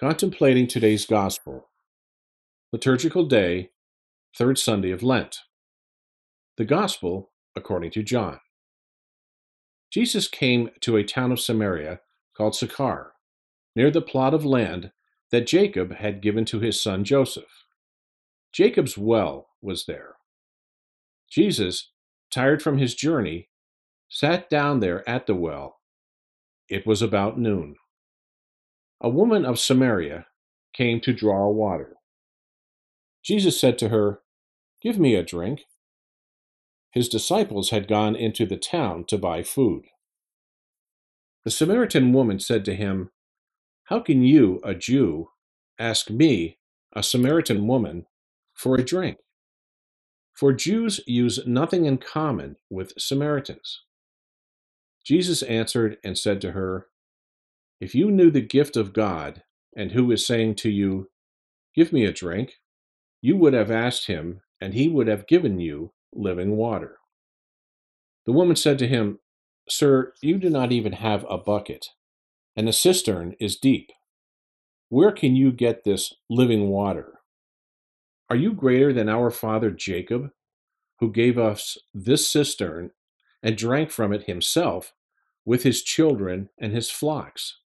Contemplating today's Gospel. Liturgical Day, Third Sunday of Lent. The Gospel according to John. Jesus came to a town of Samaria called Sychar, near the plot of land that Jacob had given to his son Joseph. Jacob's well was there. Jesus, tired from his journey, sat down there at the well. It was about noon. A woman of Samaria came to draw water. Jesus said to her, Give me a drink. His disciples had gone into the town to buy food. The Samaritan woman said to him, How can you, a Jew, ask me, a Samaritan woman, for a drink? For Jews use nothing in common with Samaritans. Jesus answered and said to her, If you knew the gift of God, and who is saying to you, Give me a drink, you would have asked him, and he would have given you living water. The woman said to him, Sir, you do not even have a bucket, and the cistern is deep. Where can you get this living water? Are you greater than our father Jacob, who gave us this cistern and drank from it himself with his children and his flocks.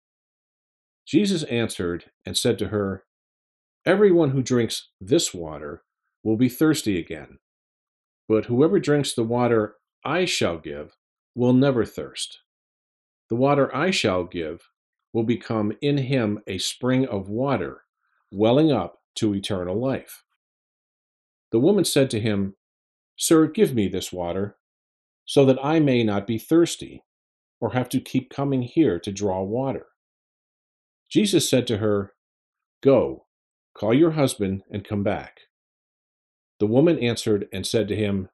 Jesus answered and said to her, Everyone who drinks this water will be thirsty again, but whoever drinks the water I shall give will never thirst. The water I shall give will become in him a spring of water, welling up to eternal life. The woman said to him, Sir, give me this water, so that I may not be thirsty, or have to keep coming here to draw water. Jesus said to her, Go, call your husband and come back. The woman answered and said to him,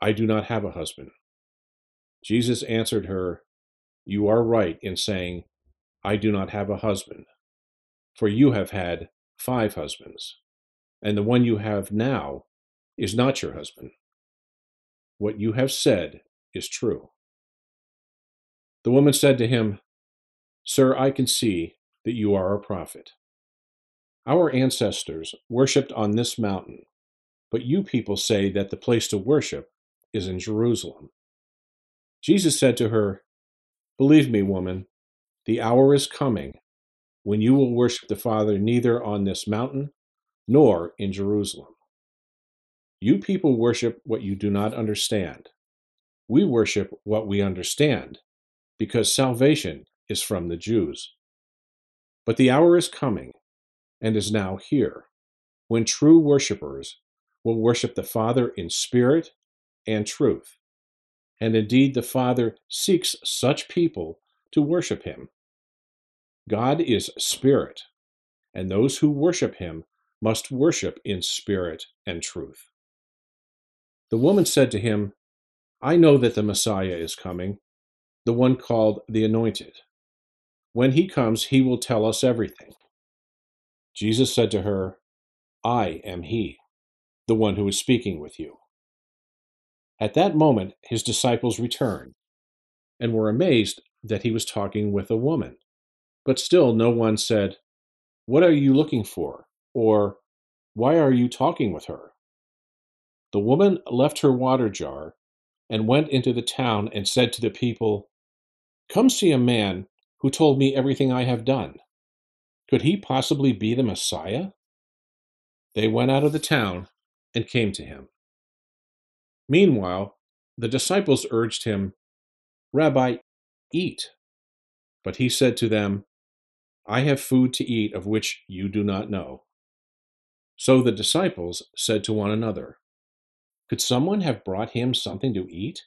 I do not have a husband. Jesus answered her, You are right in saying, I do not have a husband, for you have had five husbands, and the one you have now is not your husband. What you have said is true. The woman said to him, Sir, I can see that you are a prophet. Our ancestors worshipped on this mountain, but you people say that the place to worship is in Jerusalem. Jesus said to her, Believe me, woman, the hour is coming when you will worship the Father neither on this mountain nor in Jerusalem. You people worship what you do not understand. We worship what we understand, because salvation is from the Jews. But the hour is coming, and is now here, when true worshippers will worship the Father in spirit and truth. And indeed, the Father seeks such people to worship him. God is spirit, and those who worship him must worship in spirit and truth. The woman said to him, I know that the Messiah is coming, the one called the Anointed. When he comes, he will tell us everything. Jesus said to her, I am he, the one who is speaking with you. At that moment, his disciples returned and were amazed that he was talking with a woman. But still, no one said, What are you looking for? or Why are you talking with her? The woman left her water jar and went into the town and said to the people, Come see a man who told me everything I have done. Could he possibly be the Messiah? They went out of the town and came to him. Meanwhile, the disciples urged him, Rabbi, eat. But he said to them, I have food to eat of which you do not know. So the disciples said to one another, could someone have brought him something to eat?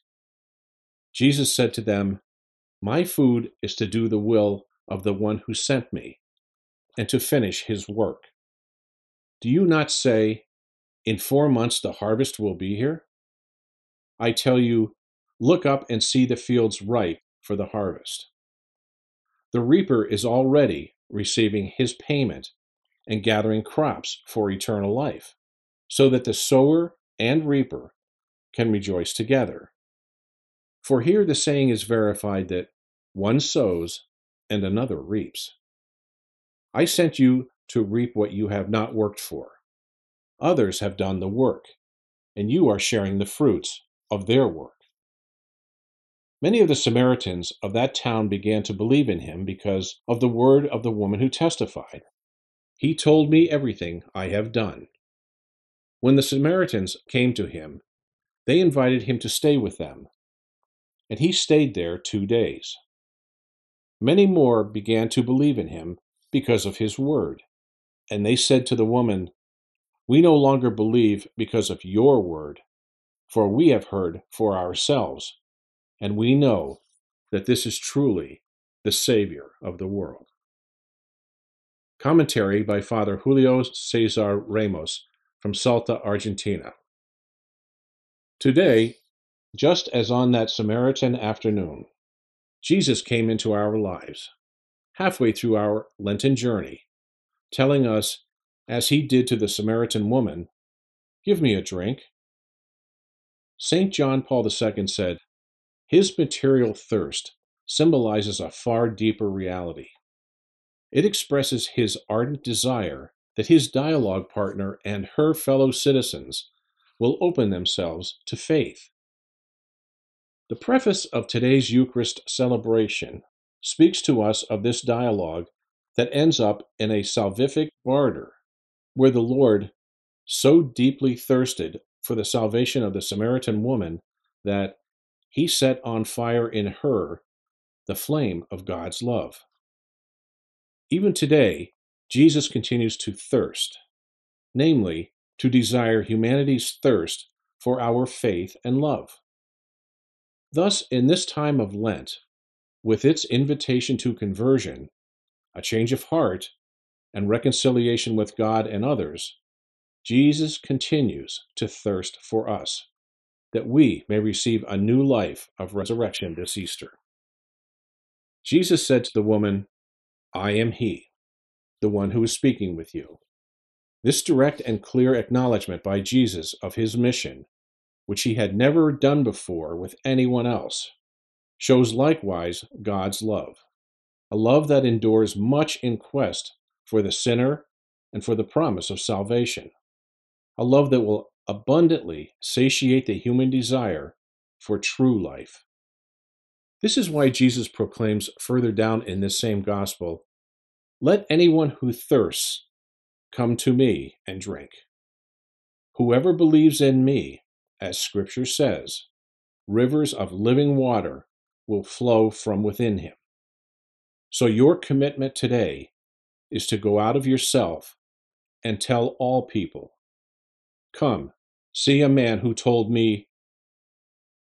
Jesus said to them, My food is to do the will of the one who sent me, and to finish his work. Do you not say, In four months the harvest will be here? I tell you, look up and see the fields ripe for the harvest. The reaper is already receiving his payment and gathering crops for eternal life, so that the sower and reaper can rejoice together. For here the saying is verified that one sows and another reaps. I sent you to reap what you have not worked for. Others have done the work, and you are sharing the fruits of their work. Many of the Samaritans of that town began to believe in him because of the word of the woman who testified. He told me everything I have done. When the Samaritans came to him, they invited him to stay with them, and he stayed there two days. Many more began to believe in him because of his word, and they said to the woman, We no longer believe because of your word, for we have heard for ourselves and we know that this is truly the Savior of the world. Commentary by Father Julio Cesar Ramos from Salta, Argentina. Today, just as on that Samaritan afternoon, Jesus came into our lives, halfway through our Lenten journey, telling us, as he did to the Samaritan woman, Give me a drink. St. John Paul II said, his material thirst symbolizes a far deeper reality. It expresses his ardent desire that his dialogue partner and her fellow citizens will open themselves to faith. The preface of today's Eucharist celebration speaks to us of this dialogue that ends up in a salvific barter, where the Lord so deeply thirsted for the salvation of the Samaritan woman that he set on fire in her the flame of God's love. Even today, Jesus continues to thirst, namely, to desire humanity's thirst for our faith and love. Thus, in this time of Lent, with its invitation to conversion, a change of heart, and reconciliation with God and others, Jesus continues to thirst for us that we may receive a new life of resurrection this Easter. Jesus said to the woman, I am He, the one who is speaking with you. This direct and clear acknowledgement by Jesus of his mission, which he had never done before with anyone else, shows likewise God's love, a love that endures much in quest for the sinner and for the promise of salvation, a love that will abundantly satiate the human desire for true life. This is why Jesus proclaims further down in this same gospel Let anyone who thirsts come to me and drink. Whoever believes in me, as Scripture says, rivers of living water will flow from within him. So your commitment today is to go out of yourself and tell all people Come, See a man who told me,